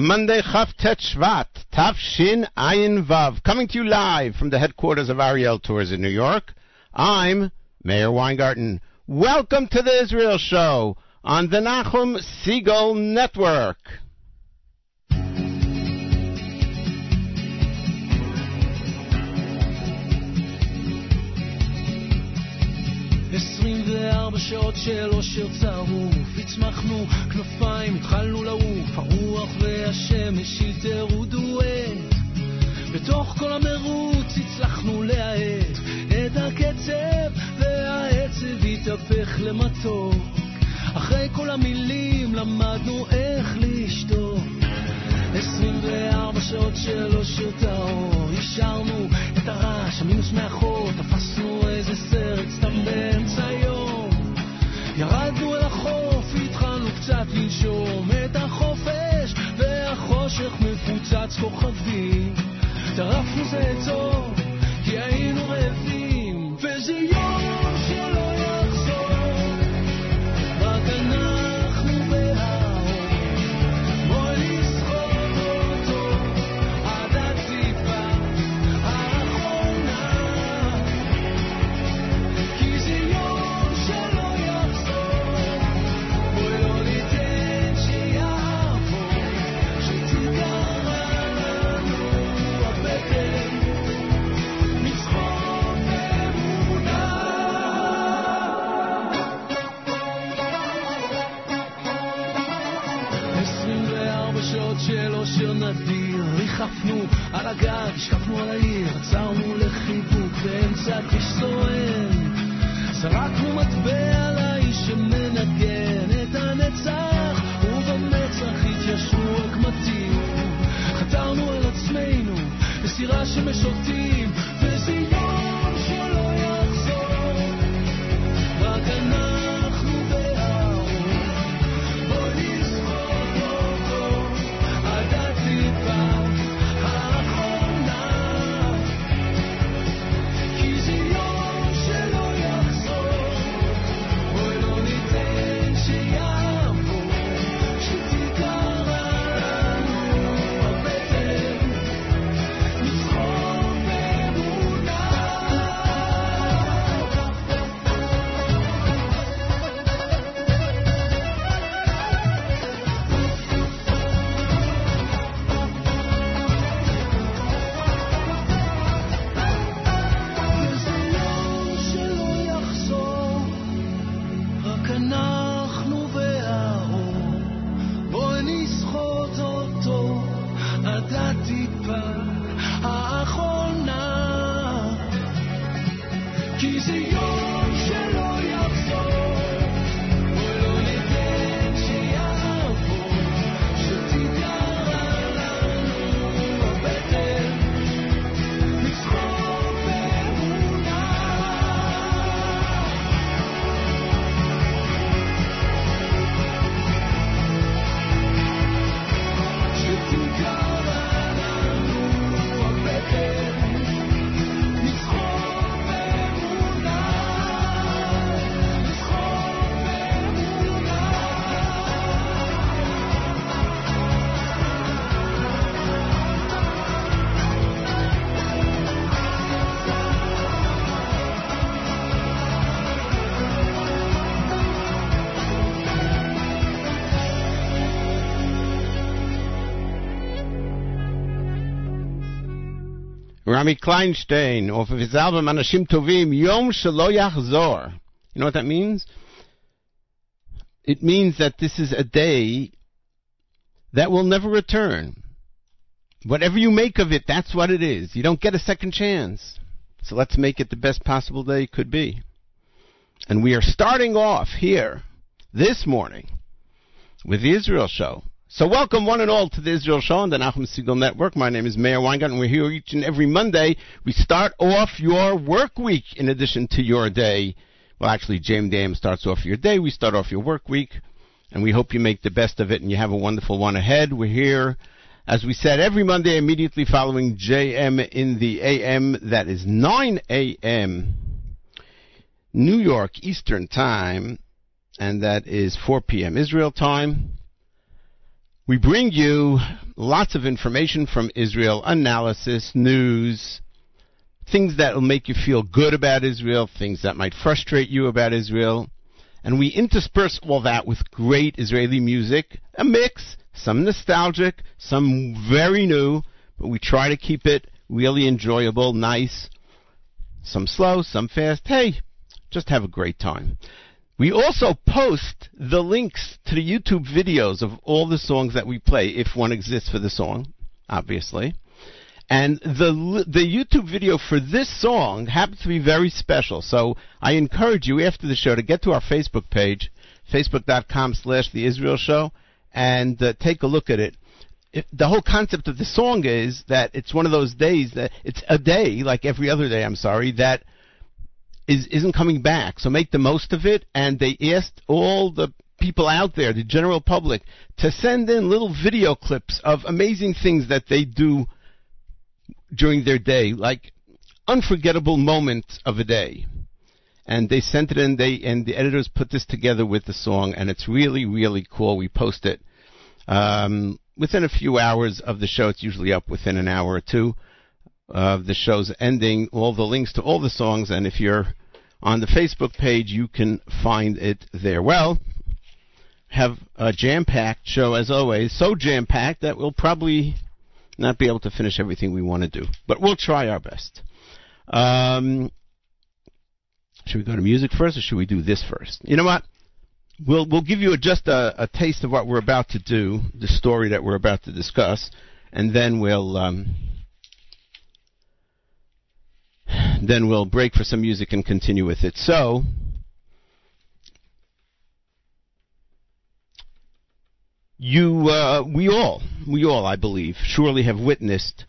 Monday, Chavtet Shvat, Tafshin Ayin Vav, coming to you live from the headquarters of Ariel Tours in New York. I'm Meir Weingarten. Welcome to the Israel Show on the Nachum Segal Network. וארבע שעות של אושר צרוף, הצמחנו כנפיים, התחלנו לעוף, הרוח והשמש אלתרו דואט. בתוך כל המרוץ הצלחנו להאט את הקצב, והעצב התהפך למתוק. אחרי כל המילים למדנו איך לשתוק. 24 שעות של אושר טהור, השארנו את הרעש, המינוס מאחור, תפסנו איזה סרט סתם באמצע היום. קצת לנשום את החופש, והחושך מפוצץ כוכבים. טרפנו זה טוב, כי היינו רעבים, וזה יום אושר נדיר, ריחפנו על הגג, השקפנו על העיר, עצרנו לחיבוק באמצע כביש סואן. זרקנו מטבע לאיש שמנגן את הנצח, ובמצח התיישרו הקמטים. חתרנו על עצמנו לסירה שמשוטים, Rami Kleinstein, off of his album Anashim Tovim, Yom Shelo Yachzor. You know what that means? It means that this is a day that will never return. Whatever you make of it, that's what it is. You don't get a second chance. So let's make it the best possible day it could be. And we are starting off here this morning with the Israel Show. So welcome one and all to the Israel Show on the Nachum Segal Network. My name is Meir and We're here each and every Monday. We start off your work week in addition to your day. Well, actually, JM Dam starts off your day. We start off your work week. And we hope you make the best of it and you have a wonderful one ahead. We're here, as we said, every Monday immediately following JM in the AM. That is 9 a.m. New York Eastern Time. And that is 4 p.m. Israel time. We bring you lots of information from Israel, analysis, news, things that will make you feel good about Israel, things that might frustrate you about Israel. And we intersperse all that with great Israeli music, a mix, some nostalgic, some very new, but we try to keep it really enjoyable, nice, some slow, some fast. Hey, just have a great time. We also post the links to the YouTube videos of all the songs that we play, if one exists for the song, obviously. And the the YouTube video for this song happens to be very special. So I encourage you after the show to get to our Facebook page, facebook.com slash the Israel Show, and uh, take a look at it. it. The whole concept of the song is that it's one of those days that it's a day, like every other day, I'm sorry, that is, isn't coming back. So make the most of it. And they asked all the people out there, the general public, to send in little video clips of amazing things that they do during their day, like unforgettable moments of a day. And they sent it in. They and the editors put this together with the song, and it's really, really cool. We post it um, within a few hours of the show. It's usually up within an hour or two of the show's ending. All the links to all the songs, and if you're on the Facebook page, you can find it there. Well, have a jam-packed show as always. So jam-packed that we'll probably not be able to finish everything we want to do, but we'll try our best. Um, should we go to music first, or should we do this first? You know what? We'll we'll give you a, just a, a taste of what we're about to do, the story that we're about to discuss, and then we'll um, then we'll break for some music and continue with it. So. You, uh, we all, we all, I believe, surely have witnessed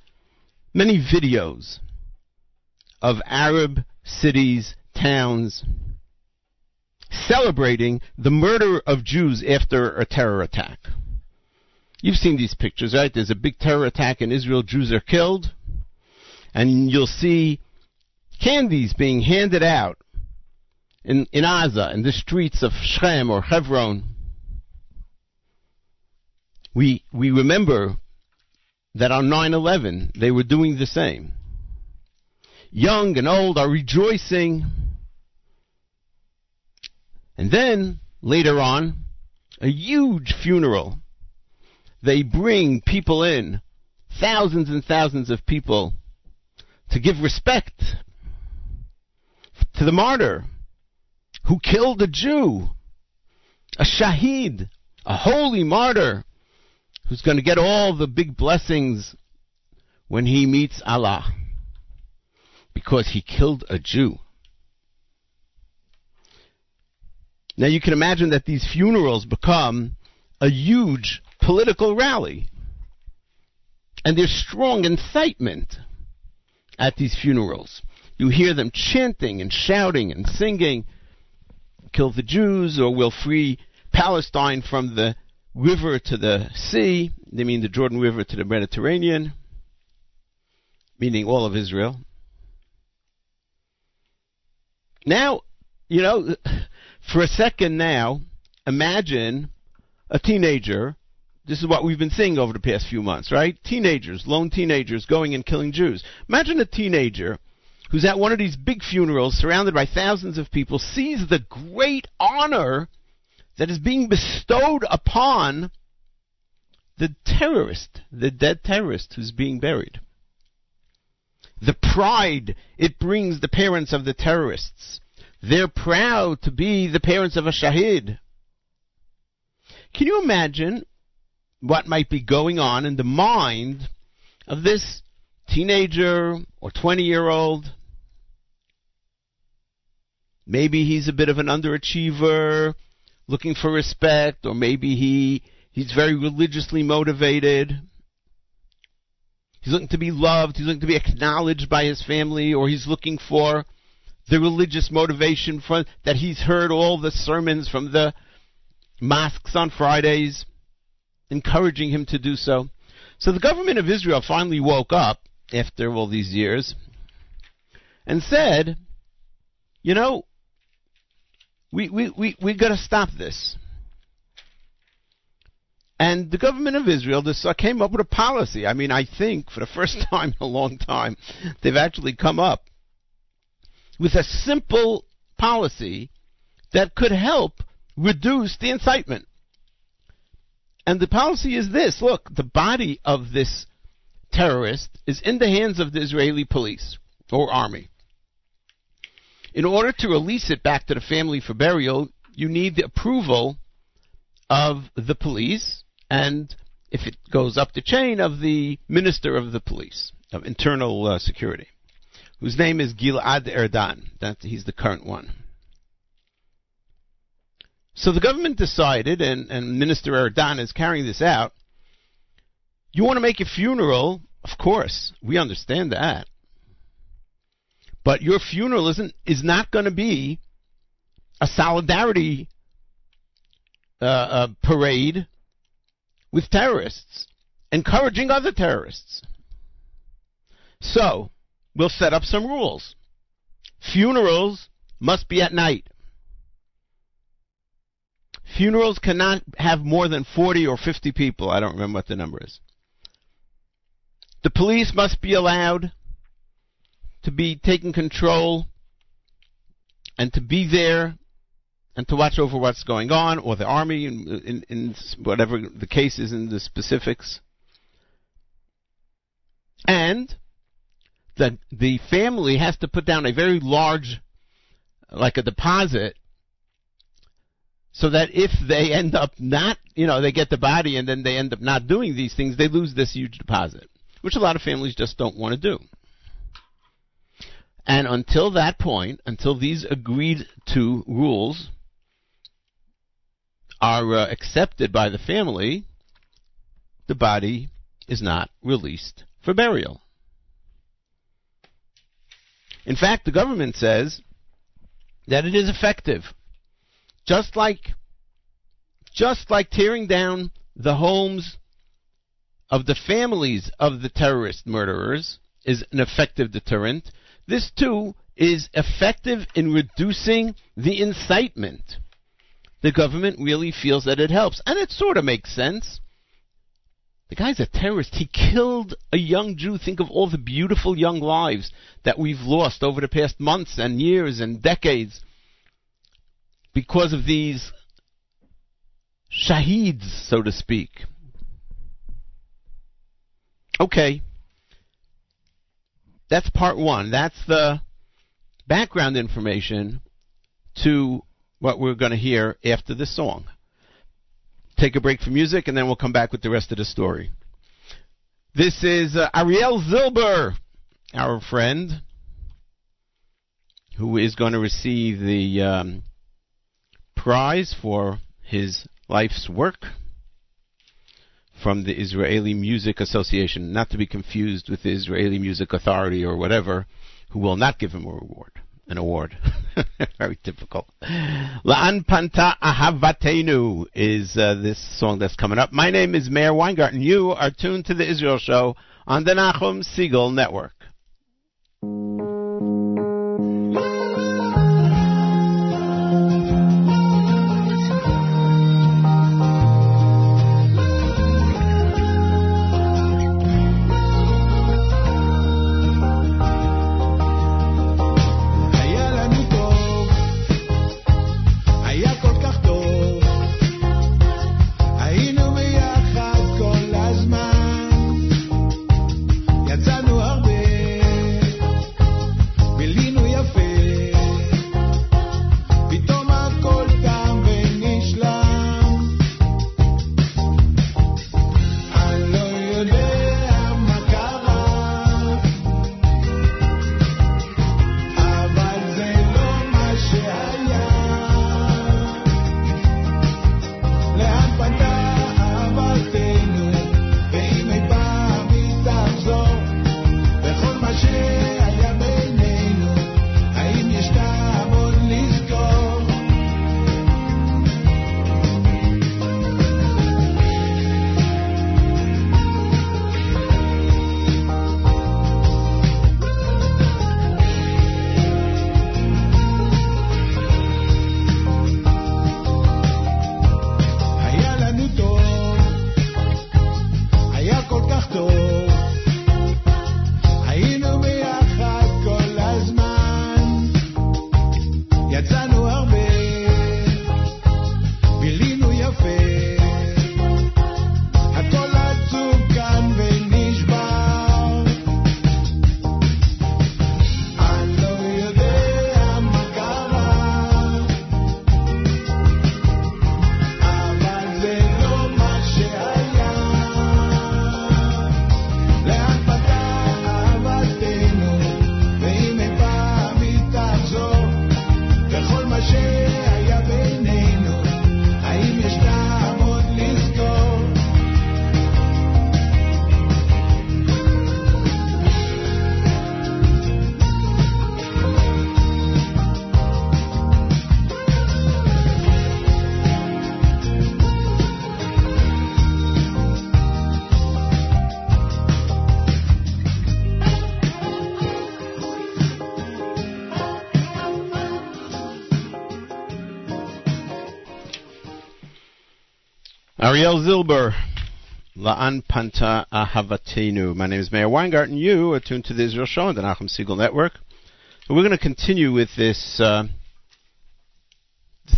many videos of Arab cities, towns, celebrating the murder of Jews after a terror attack. You've seen these pictures, right? There's a big terror attack in Israel, Jews are killed, and you'll see candies being handed out in, in Gaza, in the streets of Shechem or Hebron. We, we remember that on 9-11 they were doing the same. Young and old are rejoicing. And then, later on, a huge funeral. They bring people in, thousands and thousands of people, to give respect to the martyr who killed a Jew, a shaheed, a holy martyr who's going to get all the big blessings when he meets Allah because he killed a Jew. Now you can imagine that these funerals become a huge political rally. And there's strong incitement at these funerals. You hear them chanting and shouting and singing, kill the Jews or we'll free Palestine from the river to the sea. They mean the Jordan River to the Mediterranean, meaning all of Israel. Now, you know, for a second now, imagine a teenager. This is what we've been seeing over the past few months, right? Teenagers, lone teenagers going and killing Jews. Imagine a teenager who's at one of these big funerals surrounded by thousands of people, sees the great honor that is being bestowed upon the terrorist, the dead terrorist who's being buried. The pride it brings the parents of the terrorists. They're proud to be the parents of a Shahid. Can you imagine what might be going on in the mind of this teenager or 20 year old? Maybe he's a bit of an underachiever, looking for respect, or maybe he he's very religiously motivated. He's looking to be loved, he's looking to be acknowledged by his family, or he's looking for the religious motivation from that he's heard all the sermons from the mosques on Fridays, encouraging him to do so. So the government of Israel finally woke up after all these years and said, you know, we we we we got to stop this. And the government of Israel this, uh, came up with a policy. I mean, I think for the first time in a long time, they've actually come up with a simple policy that could help reduce the incitement. And the policy is this look, the body of this terrorist is in the hands of the Israeli police or army. In order to release it back to the family for burial, you need the approval of the police and, if it goes up the chain, of the minister of the police, of internal uh, security, whose name is Gilad Erdan. That, he's the current one. So the government decided, and, and Minister Erdan is carrying this out. You want to make a funeral? Of course, we understand that. But your funeral isn't is not going to be a solidarity uh, uh, parade with terrorists, encouraging other terrorists. So we'll set up some rules. Funerals must be at night. Funerals cannot have more than 40 or 50 people. I don't remember what the number is. The police must be allowed to be taking control and to be there and to watch over what's going on, or the army, in, in, in whatever the case is in the specifics. And the the family has to put down a very large, like a deposit, so that if they end up not, you know, they get the body and then they end up not doing these things, they lose this huge deposit, which a lot of families just don't want to do. And until that point, until these agreed to rules are uh, accepted by the family, the body is not released for burial. In fact, the government says that it is effective. Just like just like tearing down the homes of the families of the terrorist murderers is an effective deterrent, this too is effective in reducing the incitement. The government really feels that it helps, and it sort of makes sense. The guy's a terrorist. He killed a young Jew. Think of all the beautiful young lives that we've lost over the past months and years and decades because of these shaheeds, so to speak. Okay. That's part one. That's the background information to what we're going to hear after this song. Take a break for music, and then we'll come back with the rest of the story. This is uh, Ariel Zilber, our friend, who is going to receive the um, prize for his life's work from the Israeli Music Association, not to be confused with the Israeli Music Authority or whatever, who will not give him a reward, an award. Very typical. La'an Panta Ahavatenu is uh, this song that's coming up. My name is Meir Weingarten. You are tuned to the Israel Show on the Nachum Segal Network. Ariel Zilber, La'an Panta Ahavatenu. My name is Meir Weingarten. You are tuned to the Israel Show on the Nachum Segal Network. We're going to continue with this uh,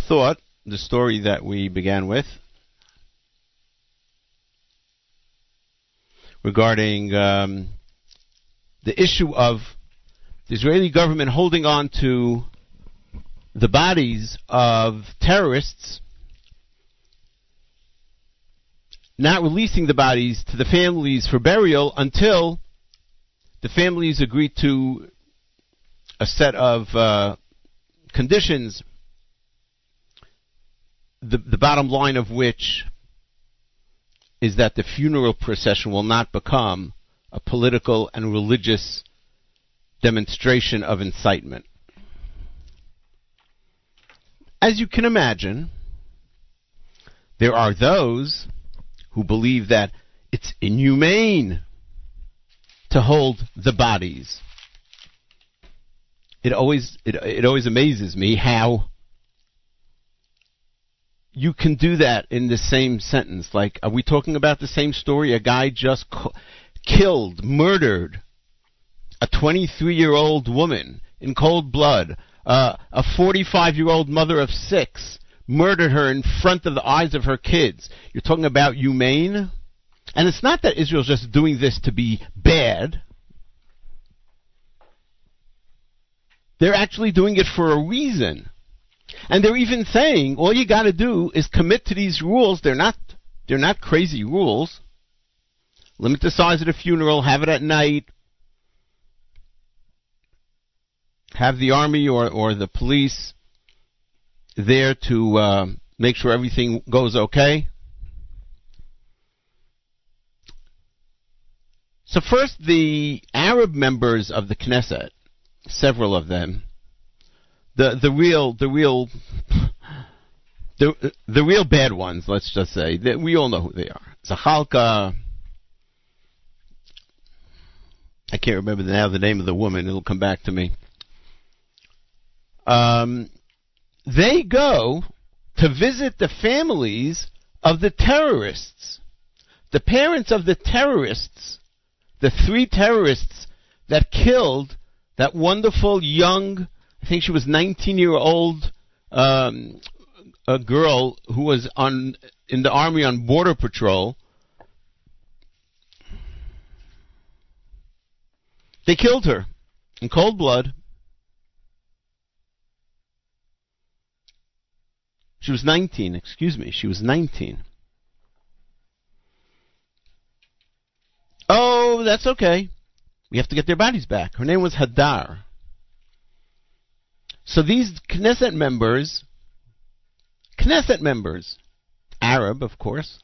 thought, the story that we began with, regarding um, the issue of the Israeli government holding on to the bodies of terrorists not releasing the bodies to the families for burial until the families agree to a set of uh, conditions, the, the bottom line of which is that the funeral procession will not become a political and religious demonstration of incitement. As you can imagine, there are those who believe that it's inhumane to hold the bodies. It always it, it always amazes me how you can do that in the same sentence. Like, are we talking about the same story? A guy just co- killed, murdered a 23 year old woman in cold blood. Uh, a 45 year old mother of six murdered her in front of the eyes of her kids. You're talking about humane? And it's not that Israel's just doing this to be bad. They're actually doing it for a reason. And they're even saying all you got to do is commit to these rules. They're not they're not crazy rules. Limit the size of the funeral, have it at night. Have the army or, or the police there to uh, make sure everything goes okay. So first, the Arab members of the Knesset, several of them, the the real the real the the real bad ones, let's just say, that we all know who they are. Zahalka. I can't remember now the name of the woman. It'll come back to me. Um, they go to visit the families of the terrorists. The parents of the terrorists, the three terrorists that killed that wonderful young, I think she was 19 year old um, a girl who was on in the army on border patrol. They killed her in cold blood. She was 19, excuse me, she was 19. Oh, that's okay. We have to get their bodies back. Her name was Hadar. So these Knesset members, Knesset members, Arab, of course,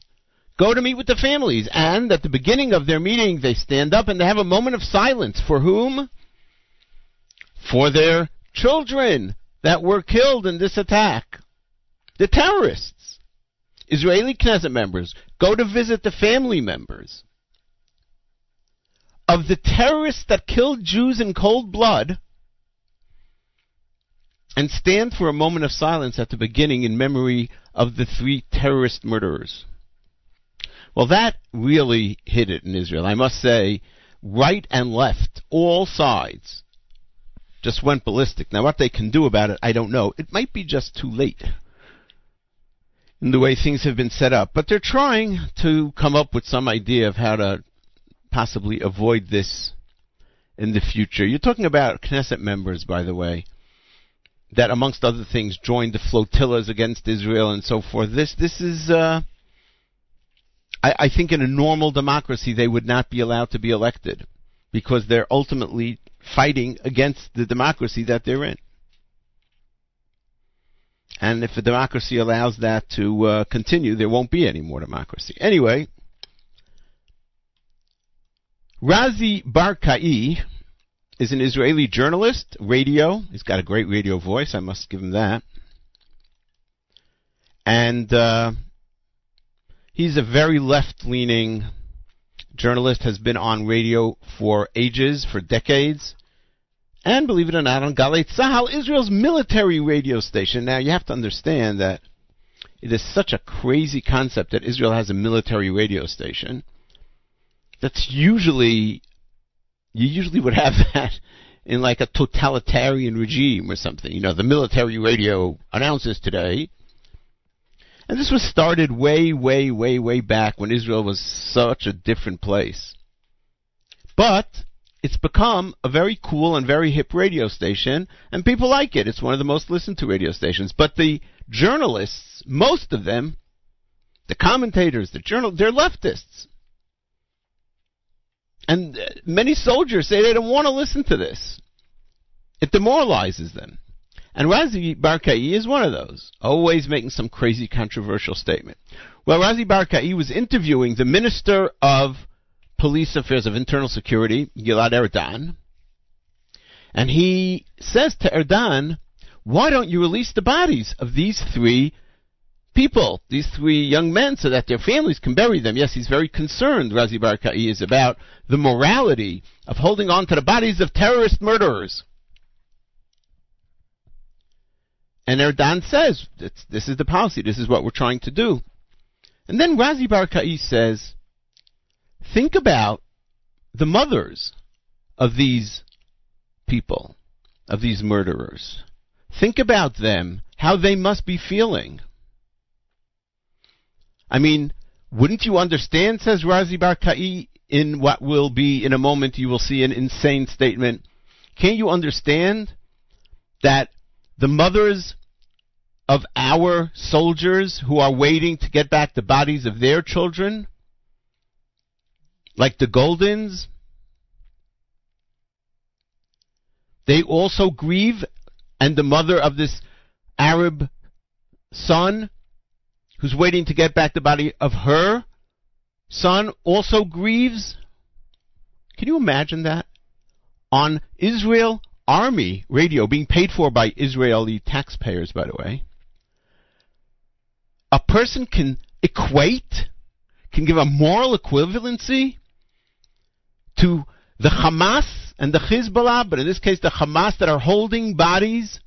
go to meet with the families. And at the beginning of their meeting, they stand up and they have a moment of silence. For whom? For their children that were killed in this attack. The terrorists. Israeli Knesset members go to visit the family members of the terrorists that killed Jews in cold blood and stand for a moment of silence at the beginning in memory of the three terrorist murderers. Well, that really hit it in Israel. I must say, right and left, all sides, just went ballistic. Now, what they can do about it, I don't know. It might be just too late in the way things have been set up, but they're trying to come up with some idea of how to possibly avoid this in the future. You're talking about Knesset members, by the way, that amongst other things joined the flotillas against Israel and so forth. This this is uh, I, I think in a normal democracy they would not be allowed to be elected because they're ultimately fighting against the democracy that they're in. And if a democracy allows that to uh, continue, there won't be any more democracy. Anyway, Razi Barkai is an Israeli journalist, radio. He's got a great radio voice, I must give him that. And uh, he's a very left leaning journalist, has been on radio for ages, for decades. And believe it or not, on Galei Tzahal, Israel's military radio station. Now, you have to understand that it is such a crazy concept that Israel has a military radio station. That's usually, you usually would have that in like a totalitarian regime or something. You know, the military radio announces today. And this was started way, way, way, way back when Israel was such a different place. But it's become a very cool and very hip radio station, and people like it. It's one of the most listened to radio stations. But the journalists, most of them, the commentators, the journal, they're leftists. And uh, many soldiers say they don't want to listen to this. It demoralizes them. And Razi Barkai is one of those, always making some crazy controversial statement. Well, Razi Barkai was interviewing the Minister of Police Affairs of Internal Security, Gilad Erdan, and he says to Erdan, why don't you release the bodies of these three people, these three young men, so that their families can bury them? Yes, he's very concerned, Razi Barkai is, about the morality of holding on to the bodies of terrorist murderers. And Erdan says, this is the policy, this is what we're trying to do. And then Razi Barkai says, think about the mothers of these people, of these murderers. Think about them, how they must be feeling. I mean, wouldn't you understand, says Razi Barkai, in what will be in a moment you will see an insane statement. Can't you understand that the mothers of our soldiers who are waiting to get back the bodies of their children, like the Goldins, they also grieve, and the mother of this Arab son who's waiting to get back the body of her son also grieves. Can you imagine that? On Israel Army radio, being paid for by Israeli taxpayers, by the way, a person can equate, can give a moral equivalency to the Hamas and the Hezbollah, but in this case the Hamas that are holding bodies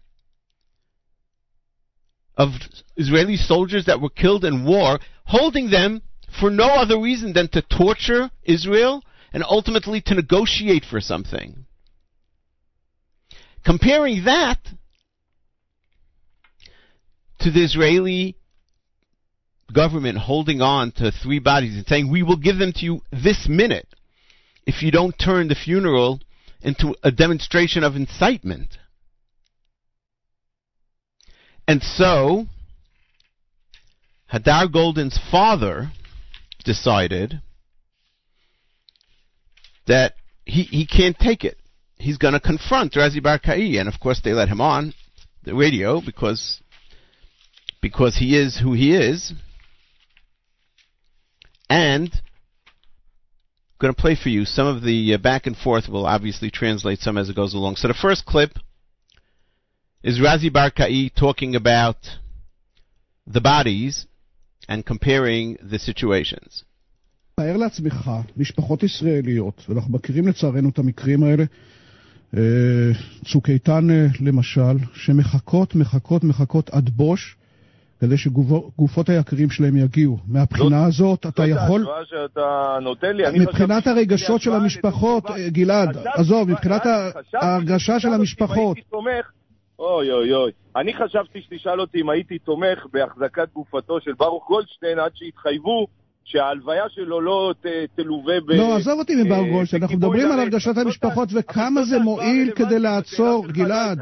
of Israeli soldiers that were killed in war, holding them for no other reason than to torture Israel and ultimately to negotiate for something. Comparing that to the Israeli government holding on to three bodies and saying, We will give them to you this minute if you don't turn the funeral into a demonstration of incitement. And so, Hadar Goldin's father decided that he, he can't take it. He's going to confront Razi Barkai, and of course they let him on the radio because because he is who he is. And going to play for you some of the uh, back and forth. We'll obviously translate some as it goes along. So the first clip is Razi Barkai talking about the bodies and comparing the situations. תאר לעצמך, משפחות ישראליות, ואנחנו מכירים לצערנו את המקרים האלה, צוק איתן למשל, שמחכות, מחכות, מחכות עד בוש, כדי שגופות היקירים שלהם יגיעו. מהבחינה הזאת, אתה זאת יכול... ההשוואה שאתה נותן לי. מבחינת הרגשות של המשפחות, גלעד, עזוב, מבחינת ההרגשה של המשפחות. אוי אוי אוי. אני חשבתי שתשאל אותי אם הייתי תומך בהחזקת גופתו של ברוך גולדשטיין עד שיתחייבו שההלוויה שלו לא ת- תלווה ב... לא, עזוב אותי מברוך אה, גולדשטיין, אנחנו מדברים על. הרגשת זאת המשפחות וכמה זה זאת מועיל כדי לעצור, לא גלעד.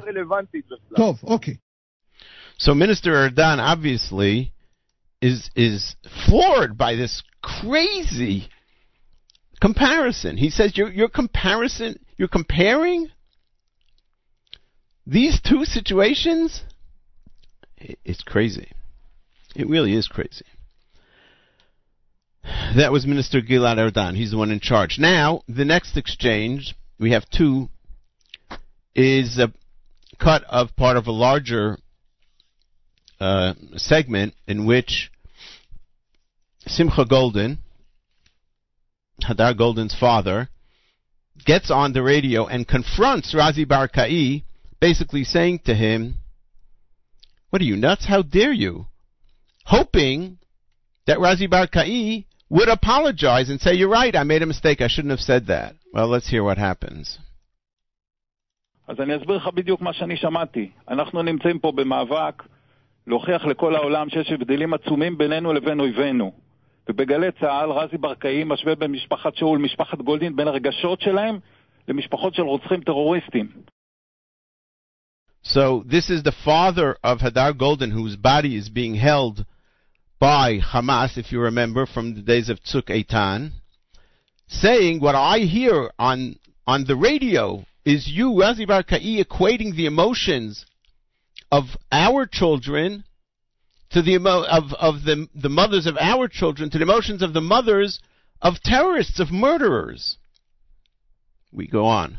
טוב, אוקיי. So Minister Erdan obviously is is floored by this crazy comparison. He says you're you're comparison you're comparing these two situations. It's crazy. It really is crazy. That was Minister Gilad Erdan. He's the one in charge. Now, the next exchange, we have two, is a cut of part of a larger uh, segment in which Simcha Goldin, Hadar Goldin's father, gets on the radio and confronts Razi Barkai, basically saying to him, What are you nuts? How dare you? Hoping that Razi Barkai would apologize and say, You're right, I made a mistake, I shouldn't have said that. Well, let's hear what happens. אז אני אסביר לך בדיוק מה שאני שמעתי. אנחנו נמצאים פה במאבק להוכיח לכל העולם שיש הבדלים עצומים בינינו לבין אויבינו. ובגלי צה"ל רזי ברקאי משווה בין משפחת שאול גולדין, בין הרגשות שלהם למשפחות של רוצחים טרוריסטים. So this is the father of Hadar Goldin, whose body is being held by Hamas, if you remember, from the days of Tzuk Eitan, saying what I hear on on the radio is you, Razi Barkai, equating the emotions of our children to the emo- of of the the mothers of our children to the emotions of the mothers of terrorists of murderers. We go on.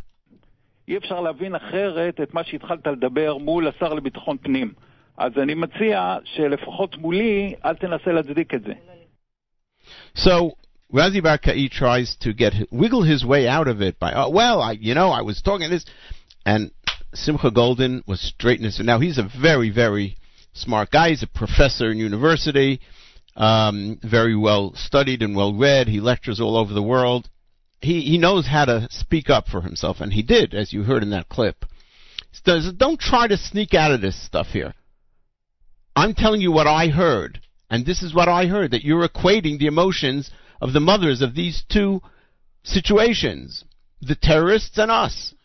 אי אפשר להבין אחרת את מה שהתחלת לדבר מול השר לביטחון פנים. אז אני מציע שלפחות מולי, אל תנסה להצדיק את זה. So Razi Barkai tries to get wiggle his way out of it by, oh, well, I, you know, I was talking this, and Simcha Goldin was straight his. Now he's a very, very smart guy. He's a professor in university, um, very well studied and well read. He lectures all over the world. He he knows how to speak up for himself, and he did, as you heard in that clip. Does don't try to sneak out of this stuff here. I'm telling you what I heard, and this is what I heard that you're equating the emotions of the mothers of these two situations, the terrorists and us.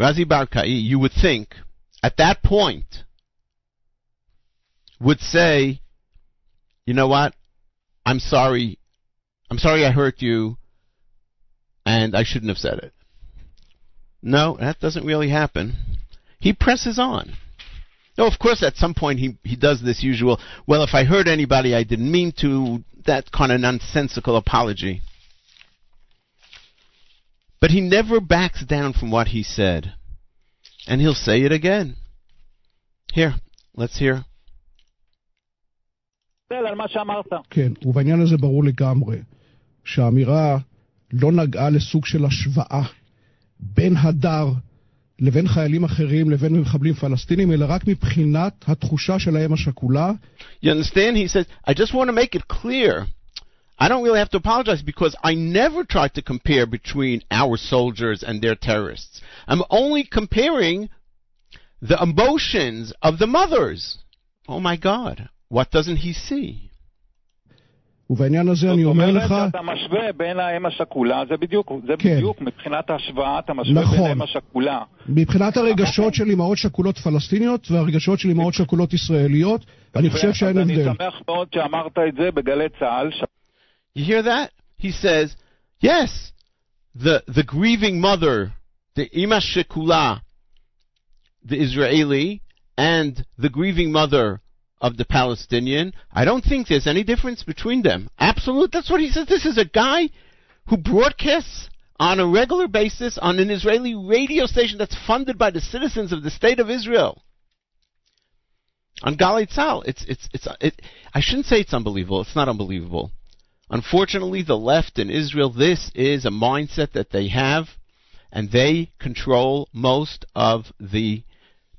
Razi Barkai, you would think, at that point, would say, you know what? I'm sorry. I'm sorry I hurt you, and I shouldn't have said it. No, that doesn't really happen. He presses on. No, of course, at some point he, he does this usual, well, if I hurt anybody, I didn't mean to, that kind of nonsensical apology. But he never backs down from what he said. And he'll say it again. Here, let's hear. על מה שאמרת. כן, ובעניין הזה ברור לגמרי שהאמירה לא נגעה לסוג של השוואה בין הדר לבין חיילים אחרים לבין מחבלים פלסטינים, אלא רק מבחינת התחושה של האם השכולה. You understand? He says, I just want to make it clear. I don't really have to apologize because I never tried to compare between our soldiers and their terrorists. I'm only comparing the emotions of the mothers. Oh my God. What doesn't he see? ובעניין הזה אני זאת אומר אומרת לך, שאתה משווה בין האם השכולה, זה בדיוק, זה כן. בדיוק, מבחינת ההשוואה אתה משווה נכון. בין האם השכולה. מבחינת הרגשות של אמהות שכולות פלסטיניות והרגשות של אמהות שכולות ישראליות, אני חושב שאין אז אני הבדל. שמח מאוד שאמרת את זה בגלי צה"ל, You hear that? He says, yes, the, the grieving mother, the Ima Shekula, the Israeli, and the grieving mother of the Palestinian, I don't think there's any difference between them. Absolute. That's what he says. This is a guy who broadcasts on a regular basis on an Israeli radio station that's funded by the citizens of the state of Israel. On Galei Tzahal, it's it's it's it, I shouldn't say it's unbelievable. It's not unbelievable. Unfortunately, the left in Israel, this is a mindset that they have, and they control most of the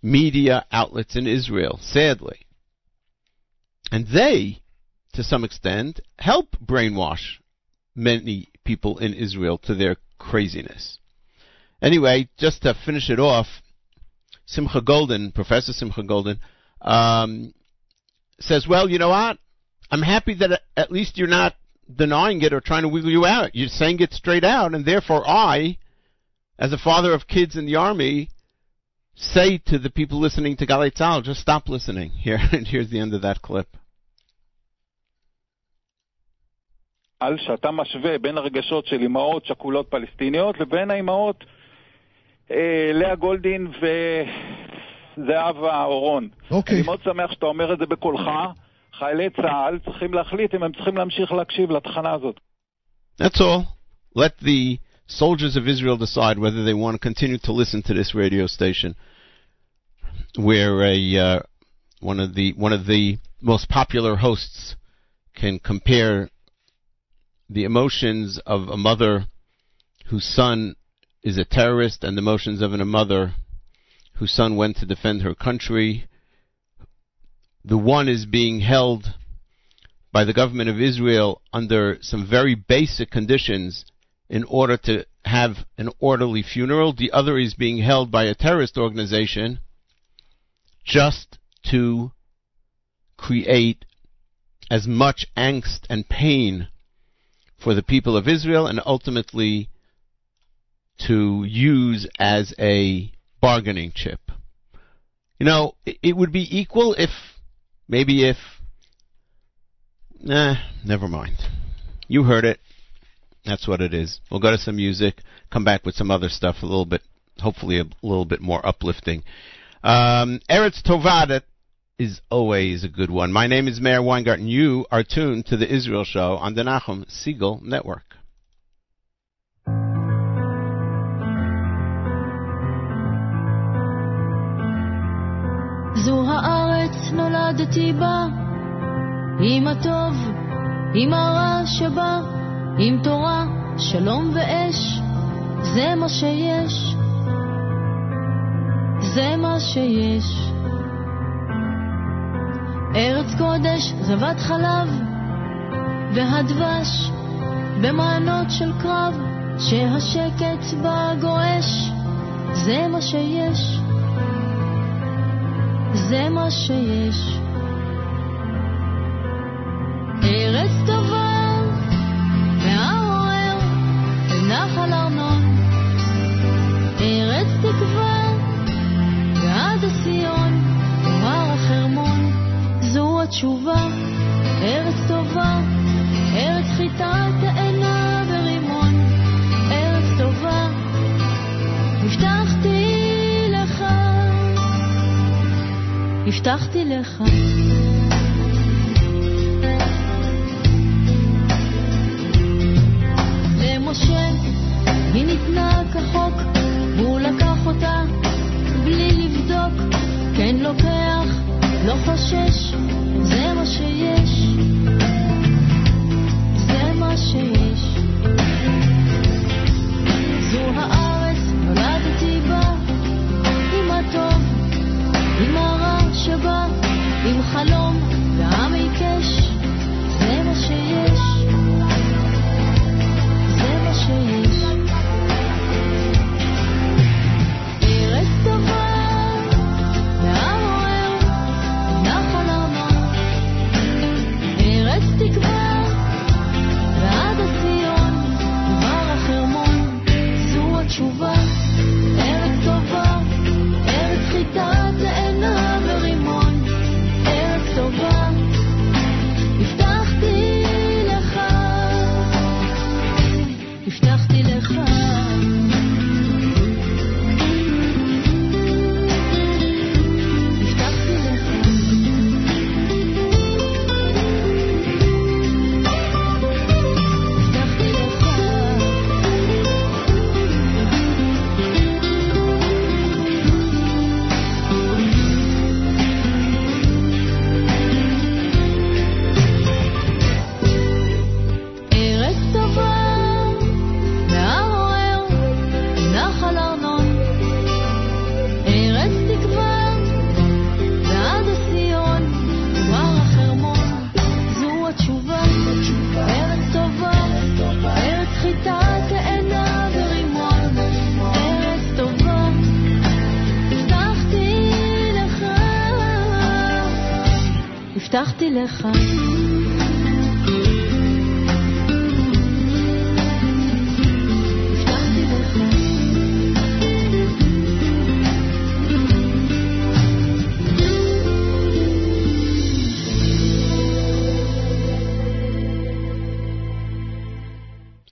media outlets in Israel, sadly. And they, to some extent, help brainwash many people in Israel to their craziness. Anyway, just to finish it off, Simcha Goldin, Professor Simcha Goldin, um, says, well, you know what? I'm happy that at least you're not denying it or trying to wiggle you out. You're saying it straight out, and therefore I, as a father of kids in the army, say to the people listening to Galei Tzahal, just stop listening. Here, and here's the end of that clip. על שאתה משווה בין הרגשות של אימהות שכולות פלסטיניות לבין האימהות אה, לאה גולדין וזהבה אורון. אוקיי. אני מאוד שמח שאתה אומר את זה בקולך. חיילי צה"ל צריכים להחליט אם הם צריכים להמשיך להקשיב לתחנה הזאת. That's all. Let the soldiers of Israel decide whether they want to continue to listen to this radio station, where a uh, one of the one of the most popular hosts can compare the emotions of a mother whose son is a terrorist and the emotions of a mother whose son went to defend her country. the one is being held by the government of Israel under some very basic conditions in order to have an orderly funeral. The other is being held by a terrorist organization just to create as much angst and pain for the people of Israel and ultimately to use as a bargaining chip. You know, it, would be equal if, maybe if, nah, never mind. You heard it. That's what it is. We'll go to some music, come back with some other stuff a little bit, hopefully a little bit more uplifting. Um, Eretz Tovah is always a good one. My name is Meir Weingarten. You are tuned to the Israel Show on the Nachum Segal Network. זו הארץ נולדתי בה, עם הטוב, עם הרע שבה, עם תורה, שלום ואש, זה מה שיש, זה מה שיש. ארץ קודש, זבת חלב, והדבש, במענות של קרב, שהשקט בה גועש, זה מה שיש. זה מה שיש. ארץ טובה, מהעורר, נחל ארנון, ארץ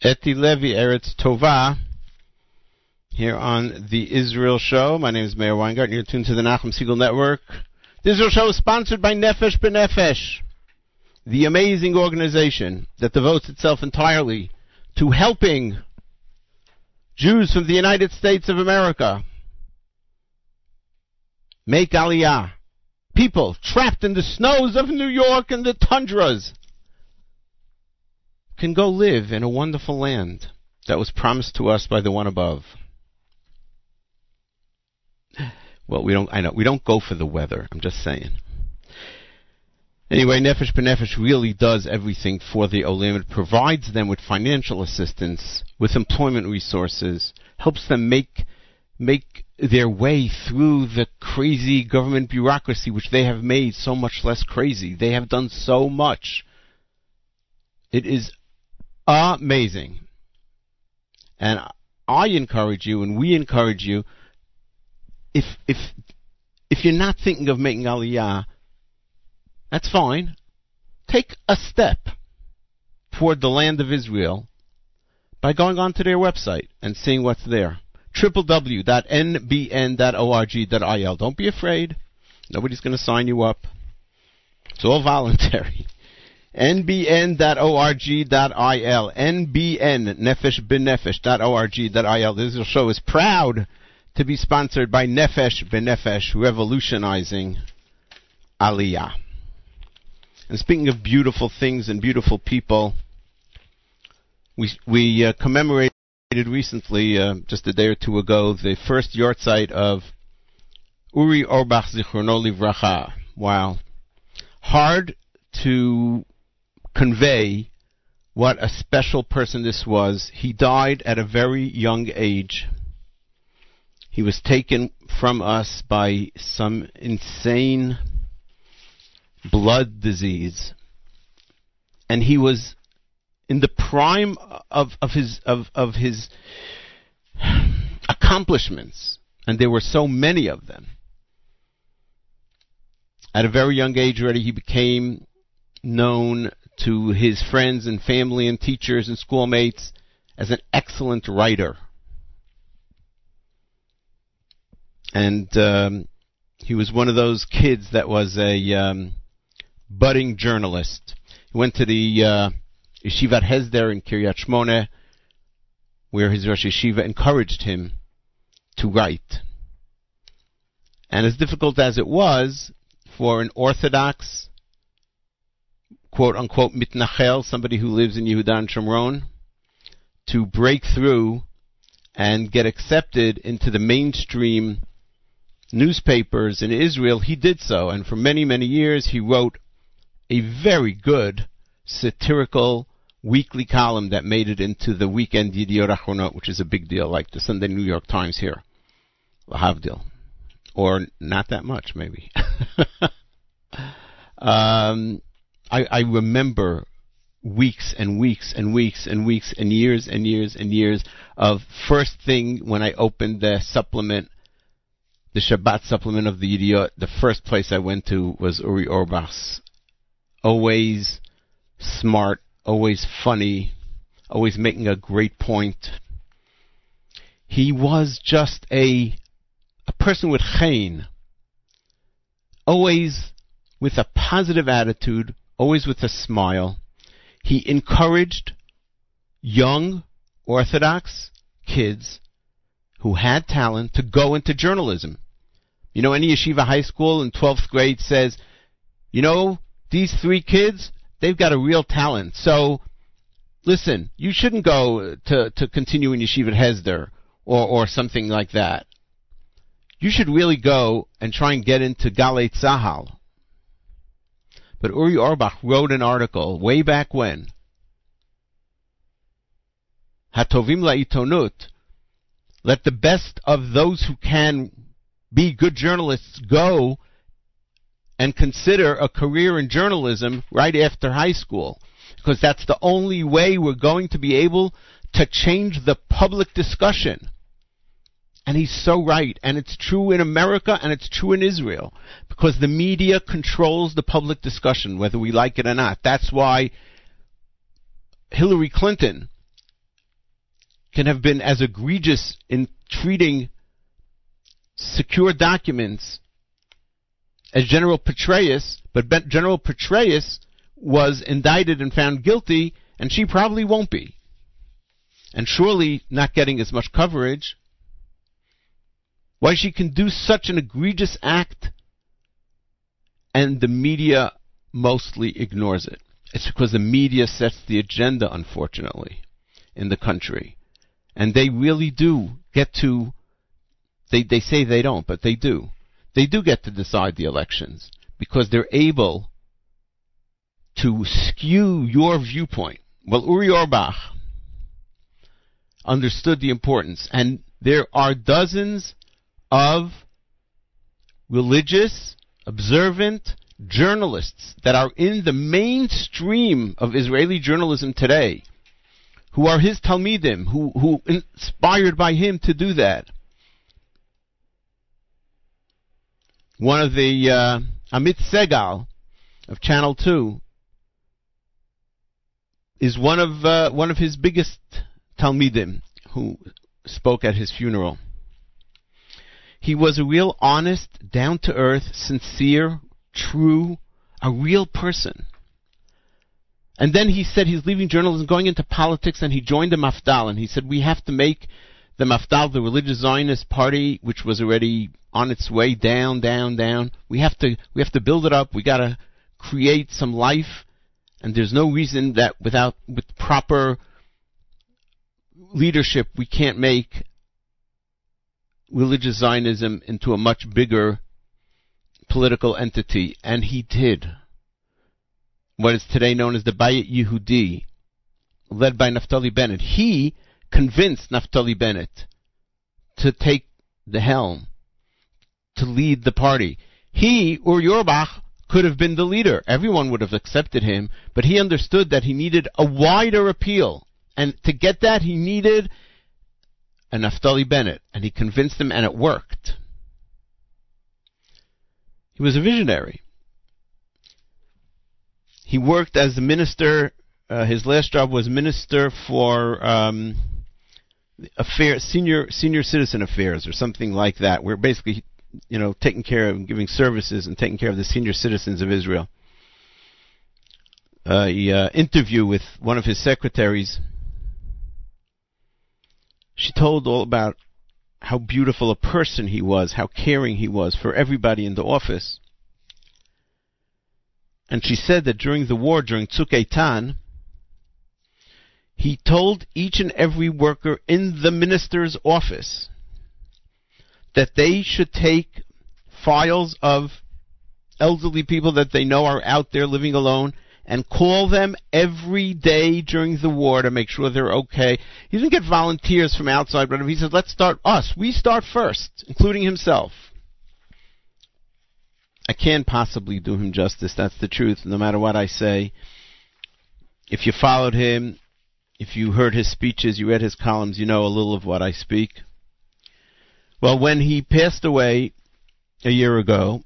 Eti Levi Eretz Tova here on the Israel Show. My name is Meir Weingart, and you're tuned to the Nachum Segal Network. The Israel Show is sponsored by Nefesh B'Nefesh, the amazing organization that devotes itself entirely to helping Jews from the United States of America make Aliyah. People trapped in the snows of New York and the tundras can go live in a wonderful land that was promised to us by the one above. Well, we don't. I know we don't go for the weather. I'm just saying. Anyway, Nefesh B'Nefesh really does everything for the Olim. It provides them with financial assistance, with employment resources, helps them make make their way through the crazy government bureaucracy, which they have made so much less crazy. They have done so much. It is amazing. And I encourage you, and we encourage you, if if if you're not thinking of making Aliyah, that's fine. Take a step toward the land of Israel by going onto their website and seeing what's there. www.nbn.org.il. Don't be afraid. Nobody's going to sign you up. It's all voluntary. nbn.org.il. nbn, nefesh. This show is proud to be sponsored by Nefesh B'Nefesh, revolutionizing Aliyah. And speaking of beautiful things and beautiful people, we we uh, commemorated recently, uh, just a day or two ago, the first yahrzeit of Uri Orbach Zichrono Livracha. Wow, hard to convey what a special person this was. He died at a very young age. He was taken from us by some insane blood disease. And he was in the prime of, of his of, of his accomplishments. And there were so many of them. At a very young age already he became known to his friends and family and teachers and schoolmates as an excellent writer. and um, he was one of those kids that was a um, budding journalist. He went to the uh, Hesder in Kiryat Shmona, where his Rosh Yeshiva encouraged him to write. And as difficult as it was for an Orthodox, quote unquote, mitnachel, somebody who lives in Yehuda and Shomron, to break through and get accepted into the mainstream newspapers in Israel, he did so, and for many, many years he wrote a very good satirical weekly column that made it into the weekend Yediot Achronot, which is a big deal, like the Sunday New York Times here, Lahavdil, or not that much, maybe. um, I, I remember weeks and weeks and weeks and weeks and years and years and years of first thing when I opened the supplement the Shabbat supplement of the Yediot, the first place I went to was Uri Orbach's. Always smart, always funny, always making a great point. He was just a a person with chain, always with a positive attitude, always with a smile. He encouraged young Orthodox kids who had talent to go into journalism. You know, any yeshiva high school in 12th grade says, you know, these three kids, they've got a real talent. So, listen, you shouldn't go to, to continue in yeshiva Hesder or, or something like that. You should really go and try and get into Galei Tzahal. But Uri Orbach wrote an article way back when. Hatovim la'itonut. Let the best of those who can be good journalists go and consider a career in journalism right after high school because that's the only way we're going to be able to change the public discussion. And he's so right. And it's true in America and it's true in Israel because the media controls the public discussion, whether we like it or not. That's why Hillary Clinton can have been as egregious in treating secure documents as General Petraeus, but General Petraeus was indicted and found guilty, and she probably won't be. And surely not getting as much coverage. Why she can do such an egregious act and the media mostly ignores it. It's because the media sets the agenda, unfortunately, in the country. And they really do get to, they, they say they don't, but they do. They do get to decide the elections because they're able to skew your viewpoint. Well, Uri Orbach understood the importance, and there are dozens of religious, observant journalists that are in the mainstream of Israeli journalism today, who are his Talmidim, who, who inspired by him to do that. One of the uh, Amit Segal of Channel Two is one of uh, one of his biggest Talmidim who spoke at his funeral. He was a real honest, down to earth, sincere, true, a real person. And then he said he's leaving journalism, going into politics, and he joined the Mafdal. And he said we have to make the Mafdal, the religious Zionist party, which was already on its way down, down, down. We have to we have to build it up. We got to create some life. And there's no reason that without with proper leadership we can't make religious Zionism into a much bigger political entity, and he did. What is today known as the Bayit Yehudi, led by Naftali Bennett. He convinced Naftali Bennett to take the helm, to lead the party. He, Uri Orbach, could have been the leader. Everyone would have accepted him, but he understood that he needed a wider appeal. And to get that, he needed a Naftali Bennett, and he convinced them, and it worked. He was a visionary. He worked as a minister. Uh, his last job was minister for um, affair, senior senior citizen affairs, or something like that. Where basically, you know, taking care of, giving services, and taking care of the senior citizens of Israel. Uh, a uh, interview with one of his secretaries. She told all about how beautiful a person he was, how caring he was for everybody in the office. And she said that during the war, during Tzuk Eitan, he told each and every worker in the minister's office that they should take files of elderly people that they know are out there living alone and call them every day during the war to make sure they're okay. He didn't get volunteers from outside, but he said, let's start us. We start first, including himself. I can't possibly do him justice. That's the truth, no matter what I say. If you followed him, if you heard his speeches, you read his columns, you know a little of what I speak. Well, when he passed away a year ago,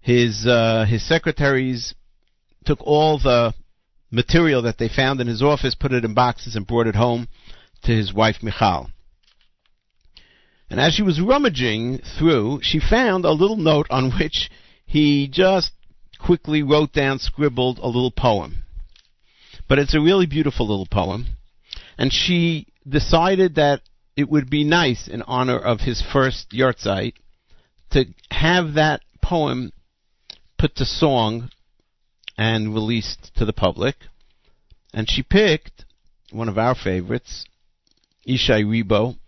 his uh, his secretaries took all the material that they found in his office, put it in boxes, and brought it home to his wife Michal. And as she was rummaging through, she found a little note on which he just quickly wrote down, scribbled a little poem. But it's a really beautiful little poem. And she decided that it would be nice in honor of his first yahrzeit to have that poem put to song and released to the public. And she picked one of our favorites, Ishai Ribo,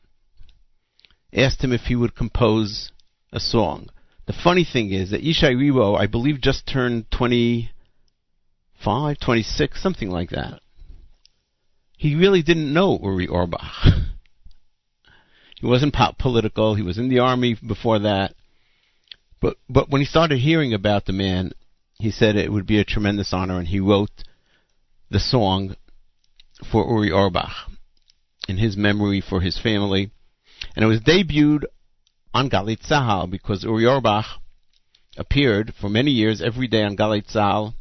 asked him if he would compose a song. The funny thing is that Ishai Ribo, I believe, just turned 25, 26, something like that. He really didn't know Uri Orbach. he wasn't political. He was in the army before that. But but when he started hearing about the man, he said it would be a tremendous honor, and he wrote the song for Uri Orbach in his memory for his family, and it was debuted on Galei Tzahal because Uri Orbach appeared for many years every day on Galei Tzahal.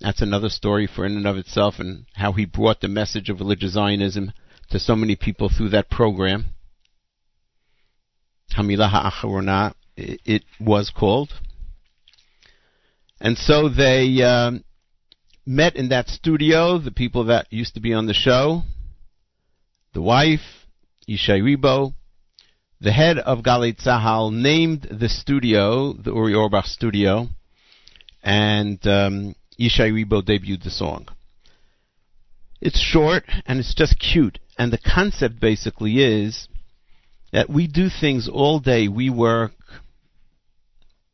That's another story for in and of itself, and how he brought the message of religious Zionism to so many people through that program. Hamilah Ha'acharona, it it was called. And so they um, met in that studio, the people that used to be on the show, the wife, Yishai Ribo, the head of Galei Tzahal named the studio, the Uri Orbach studio, and um, Yishai Ribo debuted the song. It's short and it's just cute, and the concept basically is that we do things all day. We work,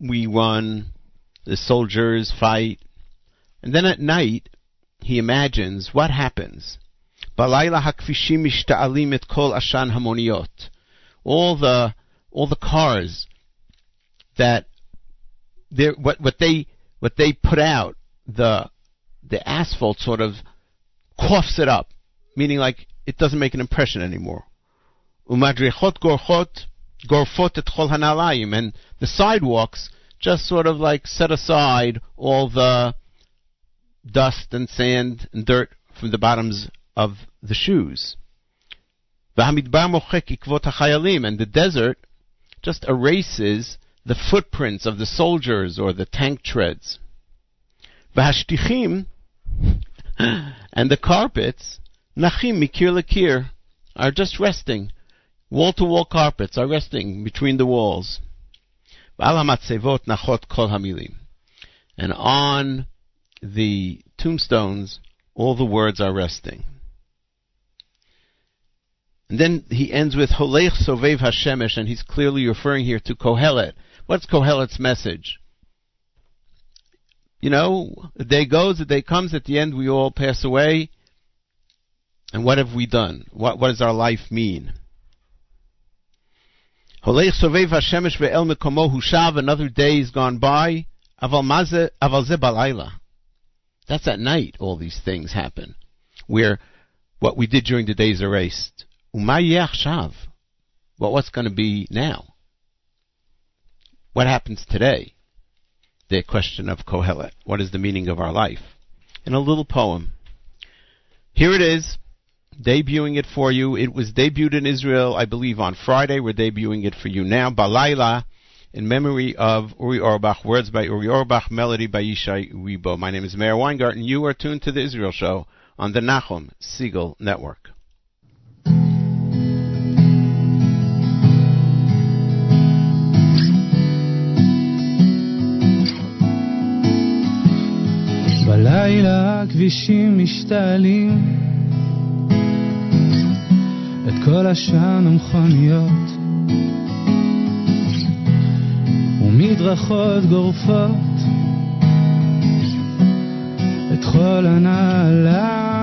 we run, the soldiers fight, and then at night he imagines what happens. Balayla hakfishim mishta'alim et kol ashan hamoniot. All the all the cars that what what they what they put out the the asphalt sort of coughs it up, meaning like it doesn't make an impression anymore. Umadrichot gorchot gorfot et chol hanalayim, and the sidewalks just sort of like set aside all the dust and sand and dirt from the bottoms of the shoes. And the desert just erases the footprints of the soldiers or the tank treads. And the carpets, nachim lekir, are just resting. Wall-to-wall carpets are resting between the walls. And on the tombstones, all the words are resting. And then he ends with Holech Sovev Hashemesh, and he's clearly referring here to Kohelet. What's Kohelet's message? You know, the day goes, the day comes, at the end we all pass away. And what have we done? What, what does our life mean? Holech Sovev Hashemesh ve'el mekomo hushav, another day is gone by. That's at night all these things happen. Where what we did during the day is erased. But what's going to be now? What happens today? The question of Kohelet. What is the meaning of our life? In a little poem. Here it is, debuting it for you. It was debuted in Israel, I believe, on Friday. We're debuting it for you now. Balayla, in memory of Uri Orbach, words by Uri Orbach, melody by Yishai Ribo. My name is Meir Weingarten. You are tuned to the Israel Show on the Nachum Segal Network. בלילה הכבישים משתעלים את כל עשן המכוניות ומדרכות גורפות את כל הנעליים.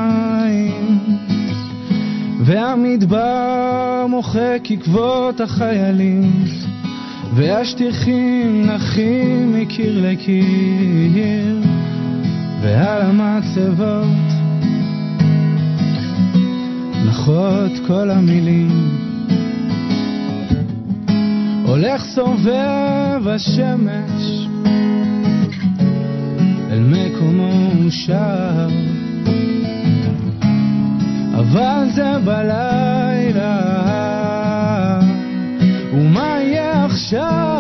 והמדבר מוחק עקבות החיילים והשטיחים נחים מקיר לקיר. ועל המצבות נחות כל המילים הולך סובב השמש אל מקומו מושב אבל זה בלילה ומה יהיה עכשיו?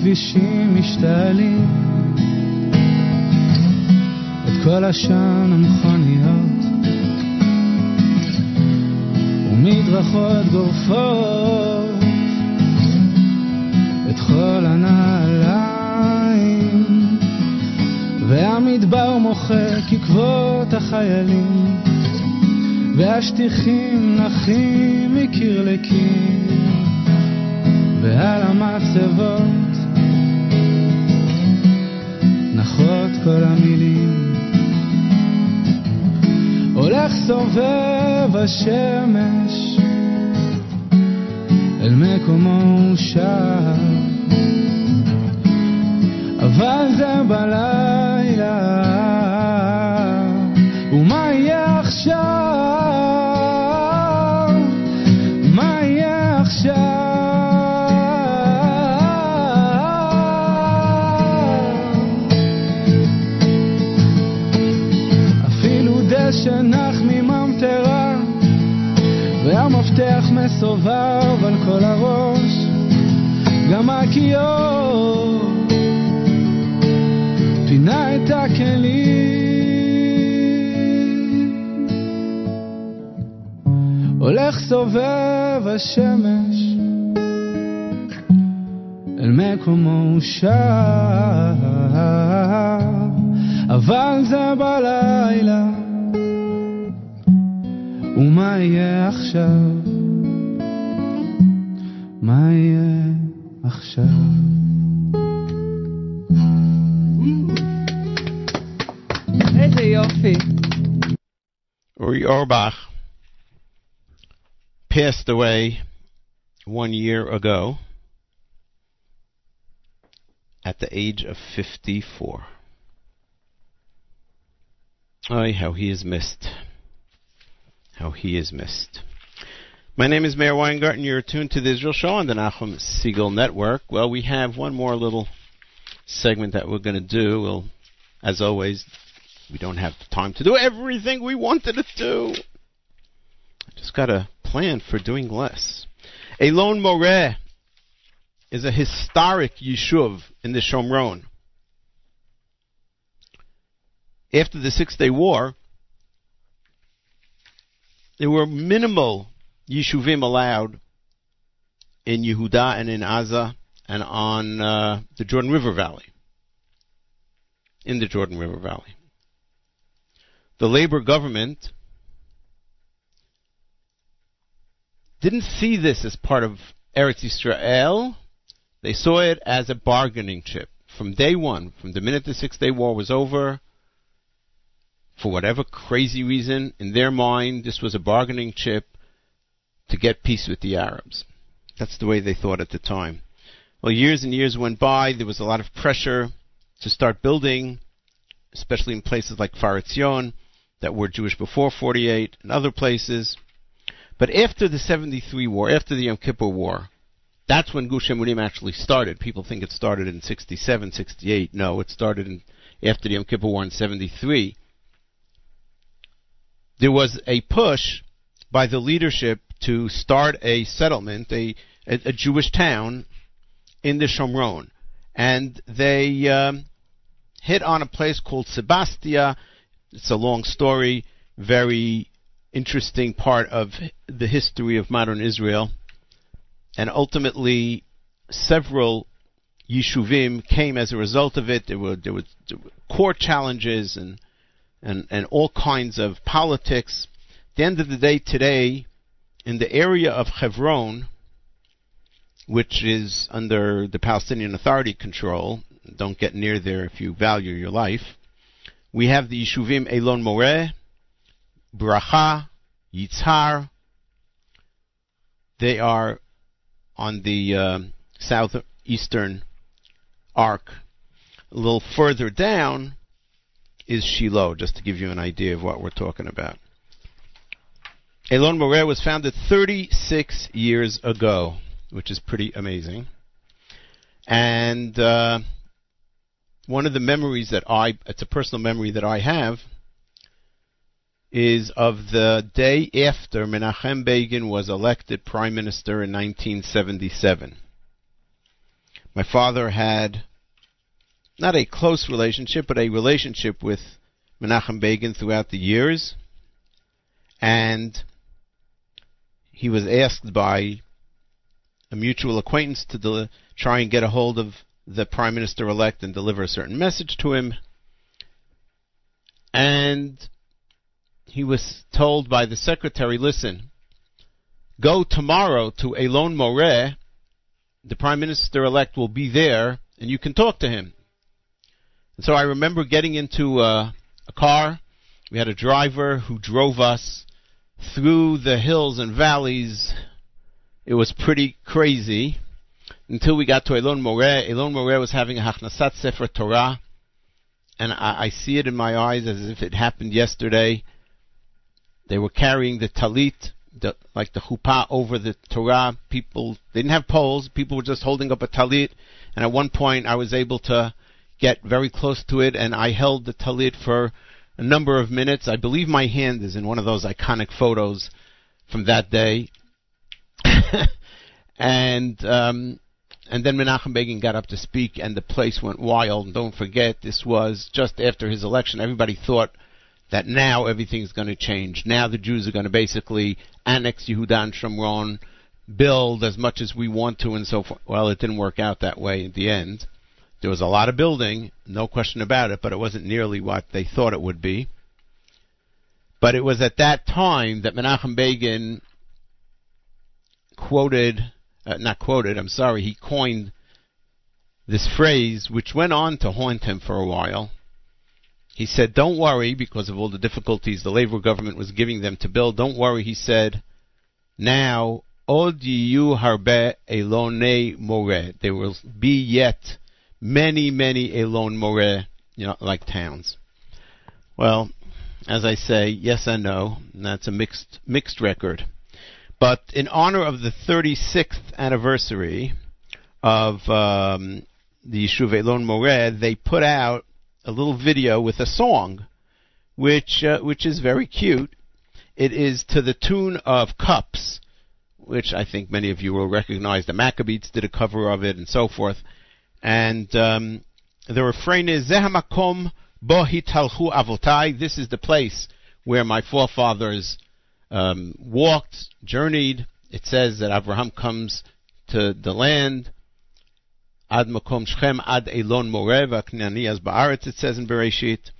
הכבישים משתעלים. את כל עשן המכוניות ומדרכות גורפות את כל הנעליים. והמדבר מוחק עקבות החיילים. והשטיחים נחים מקיר לקיר. ועל המצבות נחות כל המילים. הולך סובב השמש אל מקומו שב אבל זה בלילה הולך סובב השמש. אל מקומו הוא שב אבל זה בלילה. ומה יהיה עכשיו? מה יהיה עכשיו? איזה יופי. Uri Orbach passed away one year ago at the age of 54. Oh, how he is missed. How he is missed. My name is Meir Weingarten. You're tuned to the Israel Show on the Nachum Segal Network. Well, we have one more little segment that we're going to do. We'll, as always, we don't have time to do everything we wanted to do. I just got a plan for doing less. Elon Moreh is a historic yishuv in the Shomron. After the Six Day War, there were minimal yishuvim allowed in Yehuda and in Aza and on uh, the Jordan River Valley. In the Jordan River Valley. The Labor government didn't see this as part of Eretz Israel. They saw it as a bargaining chip. From day one, from the minute the Six Day War was over, for whatever crazy reason, in their mind, this was a bargaining chip to get peace with the Arabs. That's the way they thought at the time. Well, years and years went by. There was a lot of pressure to start building, especially in places like Kfar Etzion that were Jewish before 48 and other places. But after the 73 war, after the Yom Kippur War, that's when Gush Emunim actually started. People think it started in 67, 68. No, it started in, after the Yom Kippur War in 73. There was a push by the leadership to start a settlement, a, a, a Jewish town in the Shomron. And they um, hit on a place called Sebastia. It's a long story, very interesting part of the history of modern Israel. And ultimately, several yishuvim came as a result of it. There were, there were, there were court challenges and, and, and all kinds of politics. At the end of the day, today, in the area of Hebron, which is under the Palestinian Authority control, don't get near there if you value your life, we have the Yishuvim Elon Moreh, Bracha, Yitzhar. They are on the uh, southeastern arc. A little further down is Shiloh, just to give you an idea of what we're talking about. Elon Moreh was founded 36 years ago, which is pretty amazing. And uh, one of the memories that I, it's a personal memory that I have, is of the day after Menachem Begin was elected prime minister in 1977. My father had not a close relationship, but a relationship with Menachem Begin throughout the years. And he was asked by a mutual acquaintance to del- try and get a hold of the prime minister elect and deliver a certain message to him. And he was told by the secretary, listen, go tomorrow to Elon Moreh, the prime minister elect will be there, and you can talk to him. And so I remember getting into uh, a car We had a driver who drove us through the hills and valleys. It was pretty crazy until we got to Elon Moreh. Elon Moreh was having a Hachnasat Sefer Torah, and I, I see it in my eyes as if it happened yesterday. They were carrying the talit, the, like the chuppah, over the Torah. People they didn't have poles. People were just holding up a talit, and at one point I was able to get very close to it, and I held the talit for a number of minutes. I believe my hand is in one of those iconic photos from that day. and um, and then Menachem Begin got up to speak, and the place went wild. And don't forget, this was just after his election. Everybody thought that now everything's going to change. Now the Jews are going to basically annex Yehuda and Shomron, build as much as we want to, and so forth. Well, it didn't work out that way at the end. There was a lot of building, no question about it, but it wasn't nearly what they thought it would be. But it was at that time that Menachem Begin quoted, uh, not quoted, I'm sorry, he coined this phrase, which went on to haunt him for a while. He said, Don't worry, because of all the difficulties the Labour government was giving them to build, don't worry, he said, now, od yiyu harbe elone more. There will be yet many, many Elon Moreh, you know, like towns. Well, as I say, yes and no. And that's a mixed mixed record. But in honor of the 36th anniversary of um, the Yishuv Elon Moreh, they put out a little video with a song, which uh, which is very cute. It is to the tune of Cups, which I think many of you will recognize. The Maccabees did a cover of it, and so forth. And um, the refrain is Zehamakom bo hitalchu avotai. This is the place where my forefathers um, walked, journeyed. It says that Abraham comes to the land. Ad makom shchem ad Elon Moreh v'aknanias ba'aretz. It says in Bereshit.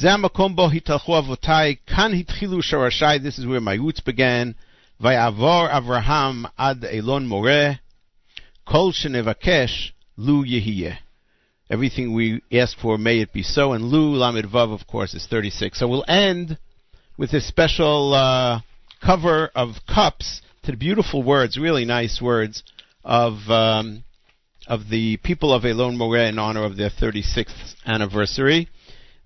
Zehamakom bo hitalchu avotai. Kan hitchilu sharashai. This is where my roots began. Vayavor Abraham ad Elon Moreh. Kol shenevakesh Lu Yehiyeh. Everything we ask for, may it be so. And Lu Lamed Vav, of course, is 36. So we'll end with this special uh, cover of cups to the beautiful words, really nice words of um, of the people of Elon Moreh in honor of their 36th anniversary.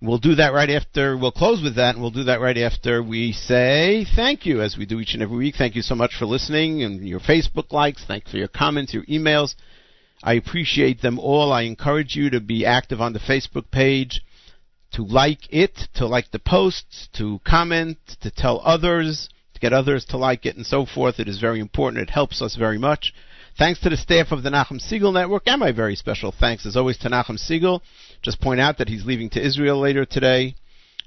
We'll do that right after, we'll close with that, and we'll do that right after we say thank you, as we do each and every week. Thank you so much for listening and your Facebook likes. Thanks for your comments, your emails. I appreciate them all. I encourage you to be active on the Facebook page, to like it, to like the posts, to comment, to tell others, to get others to like it, and so forth. It is very important. It helps us very much. Thanks to the staff of the Nachum Segal Network, and my very special thanks, as always, to Nachum Segal. Just point out that he's leaving to Israel later today.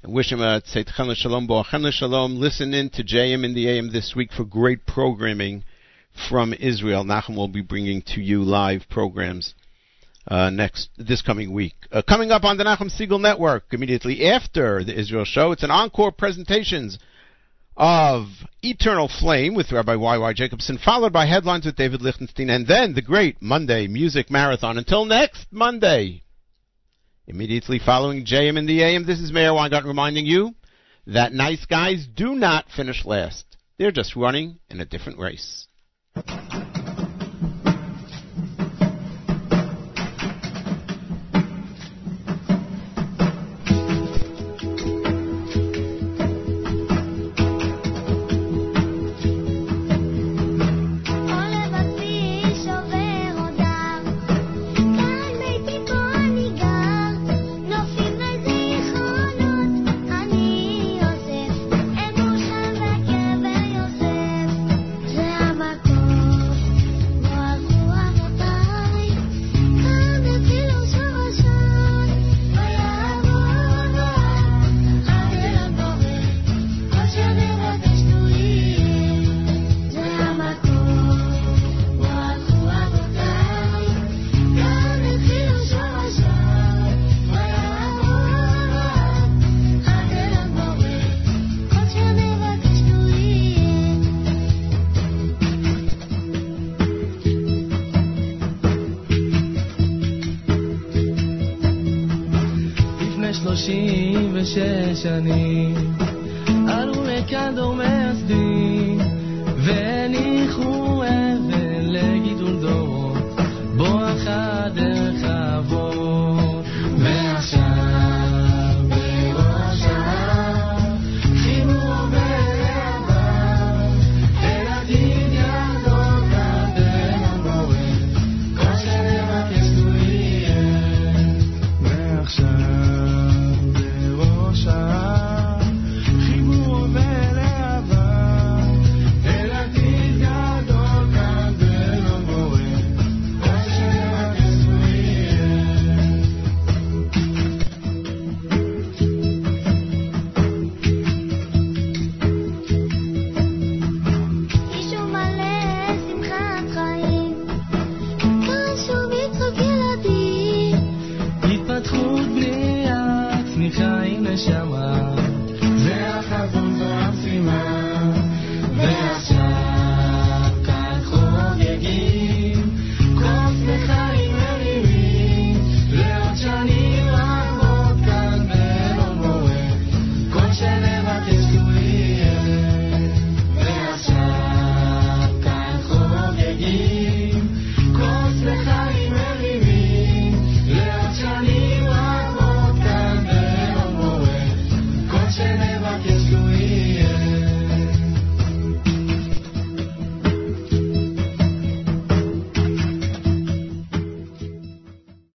I wish him a Tzeit Shalom, Bo'achem Shalom. Listen in to JM in the AM this week for great programming from Israel. Nachum will be bringing to you live programs uh, next this coming week. Uh, coming up on the Nachum Segal Network immediately after the Israel show, it's an encore presentations of Eternal Flame with Rabbi Y.Y. Jacobson, followed by headlines with David Lichtenstein, and then the great Monday Music Marathon. Until next Monday. Immediately following JM in the AM, this is Meir Weingarten reminding you that nice guys do not finish last. They're just running in a different race. Thank you. i don't like